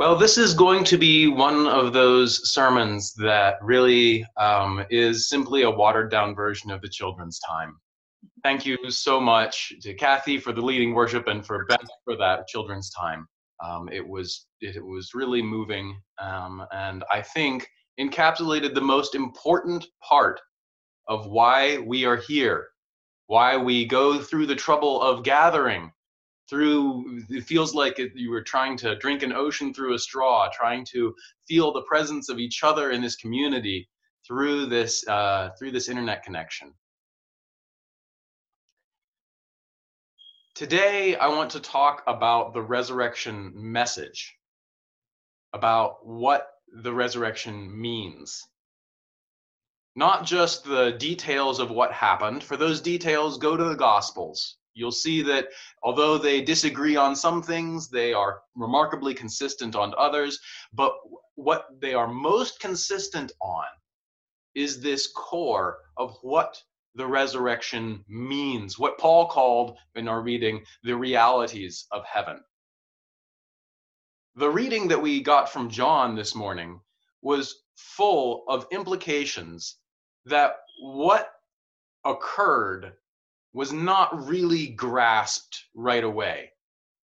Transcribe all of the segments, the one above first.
Well, this is going to be one of those sermons that really um, is simply a watered down version of the children's time. Thank you so much to Kathy for the leading worship and for Beth for that children's time. Um, it was it was really moving, um, and I think encapsulated the most important part of why we are here, why we go through the trouble of gathering through it feels like it, you were trying to drink an ocean through a straw trying to feel the presence of each other in this community through this uh, through this internet connection. Today i want to talk about the resurrection message about what the resurrection means. Not just the details of what happened. For those details go to the gospels You'll see that although they disagree on some things, they are remarkably consistent on others. But what they are most consistent on is this core of what the resurrection means, what Paul called in our reading the realities of heaven. The reading that we got from John this morning was full of implications that what occurred was not really grasped right away.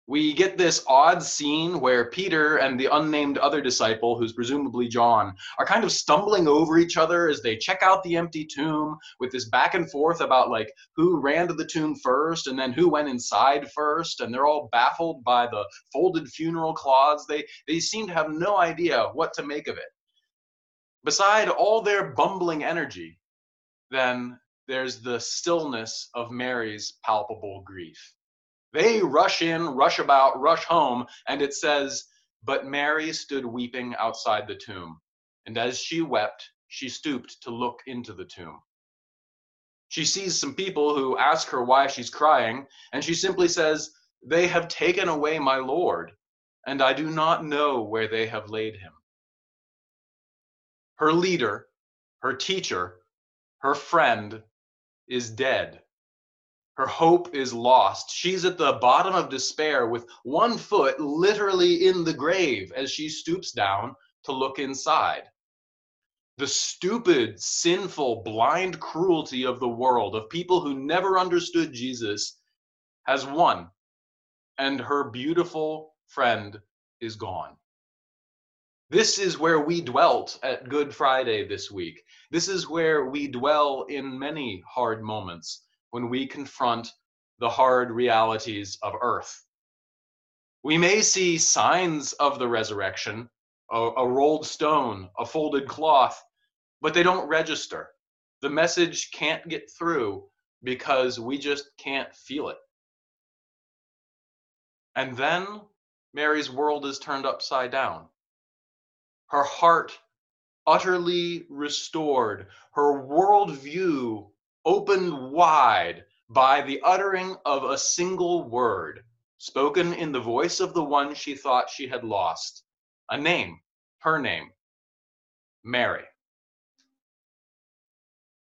We get this odd scene where Peter and the unnamed other disciple, who's presumably John, are kind of stumbling over each other as they check out the empty tomb with this back and forth about like who ran to the tomb first and then who went inside first, and they're all baffled by the folded funeral cloths. They they seem to have no idea what to make of it. Beside all their bumbling energy, then there's the stillness of Mary's palpable grief. They rush in, rush about, rush home, and it says, But Mary stood weeping outside the tomb, and as she wept, she stooped to look into the tomb. She sees some people who ask her why she's crying, and she simply says, They have taken away my Lord, and I do not know where they have laid him. Her leader, her teacher, her friend, is dead. Her hope is lost. She's at the bottom of despair with one foot literally in the grave as she stoops down to look inside. The stupid, sinful, blind cruelty of the world, of people who never understood Jesus, has won, and her beautiful friend is gone. This is where we dwelt at Good Friday this week. This is where we dwell in many hard moments when we confront the hard realities of earth. We may see signs of the resurrection, a, a, rolled stone, a folded cloth, but they don't register. The message can't get through because we just can't feel it. And then Mary's world is turned upside down her heart utterly restored, her worldview opened wide by the uttering of a single word spoken in the voice of the one she thought she had lost a name, her name, Mary.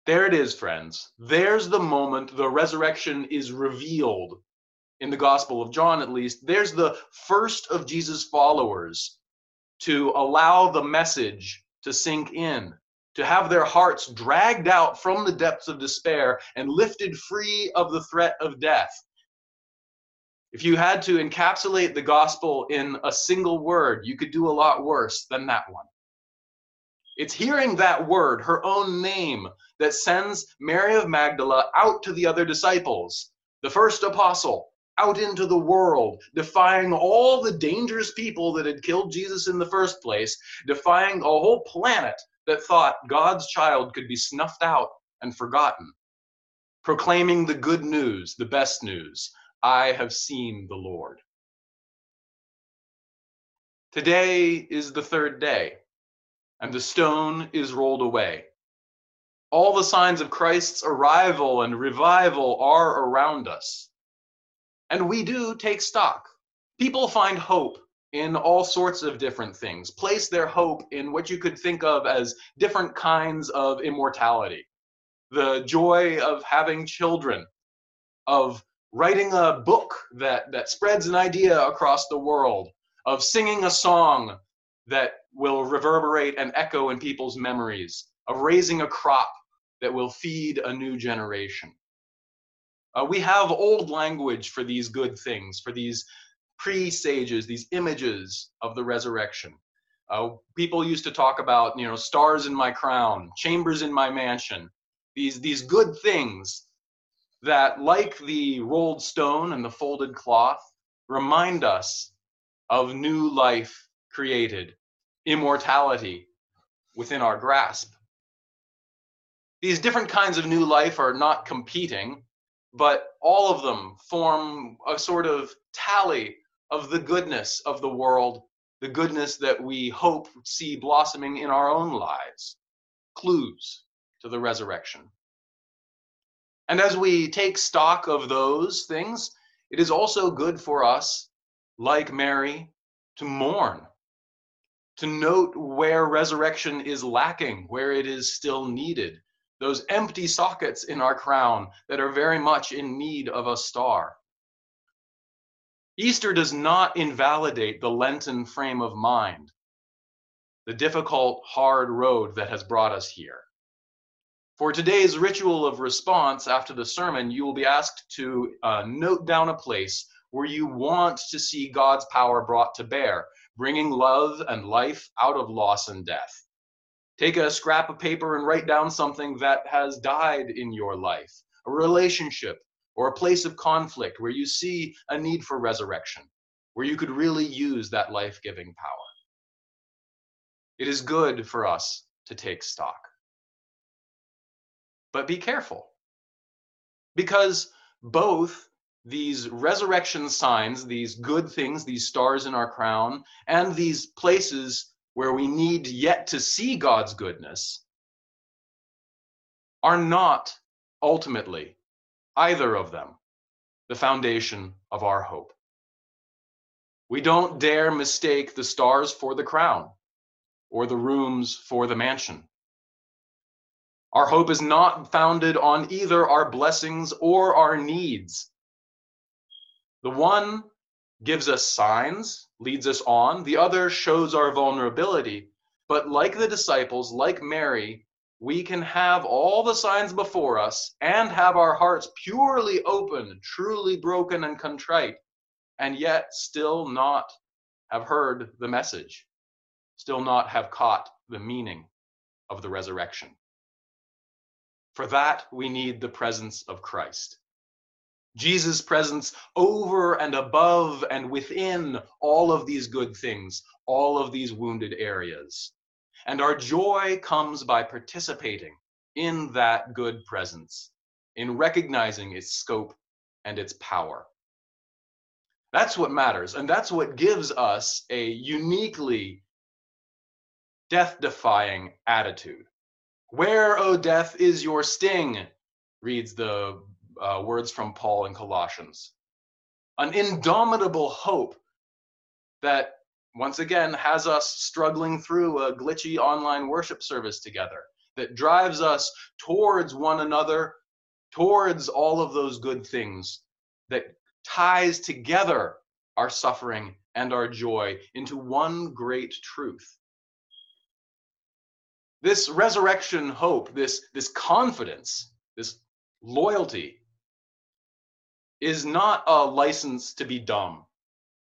There it is, friends. There's the moment the resurrection is revealed in the Gospel of John, at least. There's the first of Jesus' followers to allow the message to sink in, to have their hearts dragged out from the depths of despair and lifted free of the threat of death. If you had to encapsulate the gospel in a single word, you could do a lot worse than that one. It's hearing that word, her own name, that sends Mary of Magdala out to the other disciples, the first apostle, out into the world, defying all the dangerous people that had killed Jesus in the first place, defying a whole planet that thought God's child could be snuffed out and forgotten, proclaiming the good news, the best news I have seen the Lord. Today is the third day, and the stone is rolled away. All the signs of Christ's arrival and revival are around us. And we do take stock. People find hope in all sorts of different things, place their hope in what you could think of as different kinds of immortality. The joy of having children, of writing a book that, that spreads an idea across the world, of singing a song that will reverberate and echo in people's memories, of raising a crop that will feed a new generation. Uh, we have old language for these good things, for these pre sages, these images of the resurrection. Uh, people used to talk about, you know, stars in my crown, chambers in my mansion, these, these good things that, like the rolled stone and the folded cloth, remind us of new life created, immortality within our grasp. These different kinds of new life are not competing, but all of them form a sort of tally of the goodness of the world, the goodness that we hope see blossoming in our own lives, clues to the resurrection. And as we take stock of those things, it is also good for us, like Mary, to mourn, to note where resurrection is lacking, where it is still needed, those empty sockets in our crown that are very much in need of a star. Easter does not invalidate the Lenten frame of mind, the difficult, hard road that has brought us here. For today's ritual of response after the sermon, you will be asked to uh, note down a place where you want to see God's power brought to bear, bringing love and life out of loss and death. Take a scrap of paper and write down something that has died in your life, a relationship or a place of conflict where you see a need for resurrection, where you could really use that life giving power. It is good for us to take stock. But be careful, because both these resurrection signs, these good things, these stars in our crown, and these places where we need yet to see God's goodness are not ultimately, either of them, the foundation of our hope. We don't dare mistake the stars for the crown or the rooms for the mansion. Our hope is not founded on either our blessings or our needs. The one gives us signs, leads us on. The other shows our vulnerability. But like the disciples, like Mary, we can have all the signs before us and have our hearts purely open, truly broken and contrite, and yet still not have heard the message, still not have caught the meaning of the resurrection. For that, we need the presence of Christ. Jesus' presence over and above and within all of these good things, all of these wounded areas. And our joy comes by participating in that good presence, in recognizing its scope and its power. That's what matters. And that's what gives us a uniquely death defying attitude. Where, O oh death, is your sting? reads the uh, words from Paul in Colossians. An indomitable hope that once again has us struggling through a glitchy online worship service together, that drives us towards one another, towards all of those good things, that ties together our suffering and our joy into one great truth. This resurrection hope, this, this confidence, this loyalty is not a license to be dumb.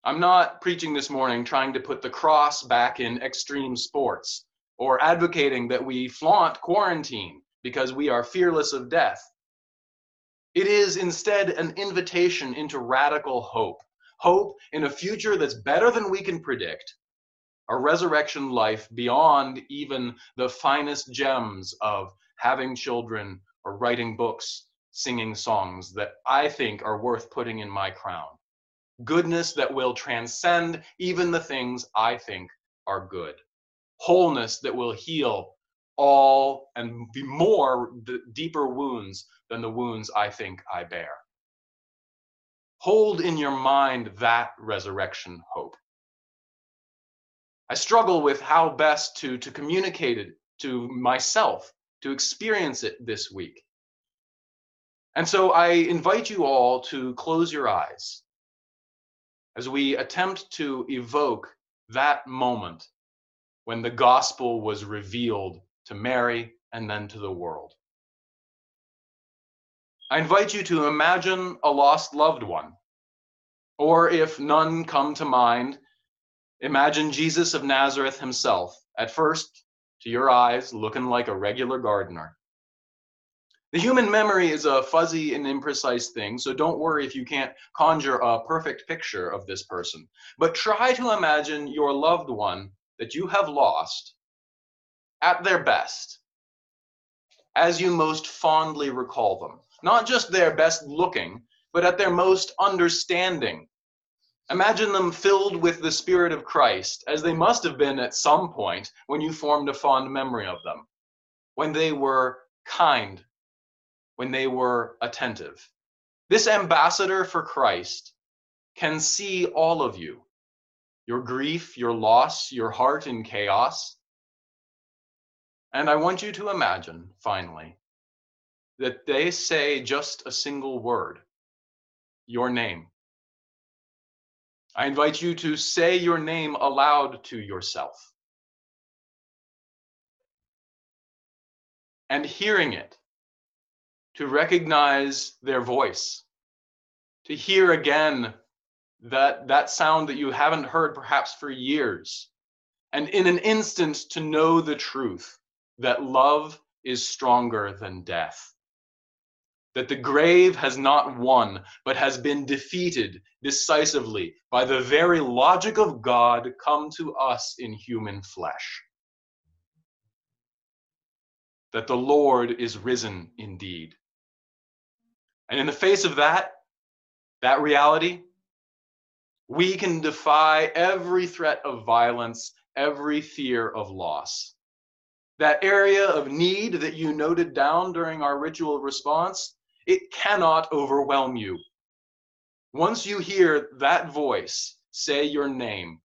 I'm not preaching this morning trying to put the cross back in extreme sports or advocating that we flaunt quarantine because we are fearless of death. It is instead an invitation into radical hope hope in a future that's better than we can predict, a resurrection life beyond even the finest gems of having children or writing books singing songs that I think are worth putting in my crown. Goodness that will transcend even the things I think are good. Wholeness that will heal all and be more the deeper wounds than the wounds I think I bear. Hold in your mind that resurrection hope. I struggle with how best to, to communicate it to myself, to experience it this week. And so I invite you all to close your eyes as we attempt to evoke that moment when the gospel was revealed to Mary and then to the world. I invite you to imagine a lost loved one. Or if none come to mind, imagine Jesus of Nazareth himself, at first, to your eyes, looking like a regular gardener. The human memory is a fuzzy and imprecise thing, so don't worry if you can't conjure a perfect picture of this person. But try to imagine your loved one that you have lost at their best, as you most fondly recall them. Not just their best looking, but at their most understanding. Imagine them filled with the Spirit of Christ, as they must have been at some point when you formed a fond memory of them, when they were kind when they were attentive. This ambassador for Christ can see all of you your grief, your loss, your heart in chaos. And I want you to imagine, finally, that they say just a single word your name. I invite you to say your name aloud to yourself. And hearing it, to recognize their voice, to hear again that, that sound that you haven't heard perhaps for years, and in an instant to know the truth that love is stronger than death. That the grave has not won, but has been defeated decisively by the very logic of God come to us in human flesh that the Lord is risen indeed. And in the face of that, that reality, we can defy every threat of violence, every fear of loss. That area of need that you noted down during our ritual response, it cannot overwhelm you. Once you hear that voice say your name,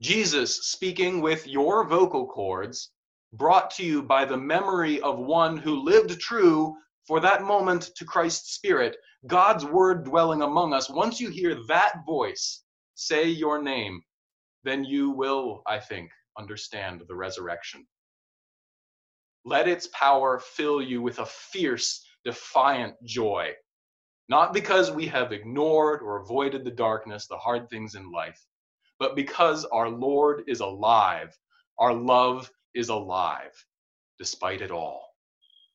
Jesus speaking with your vocal cords, brought to you by the memory of one who lived true for that moment to Christ's Spirit, God's word dwelling among us, once you hear that voice say your name, then you will, I think, understand the resurrection. Let its power fill you with a fierce, defiant joy, not because we have ignored or avoided the darkness, the hard things in life, but because our Lord is alive, our love is alive, despite it all.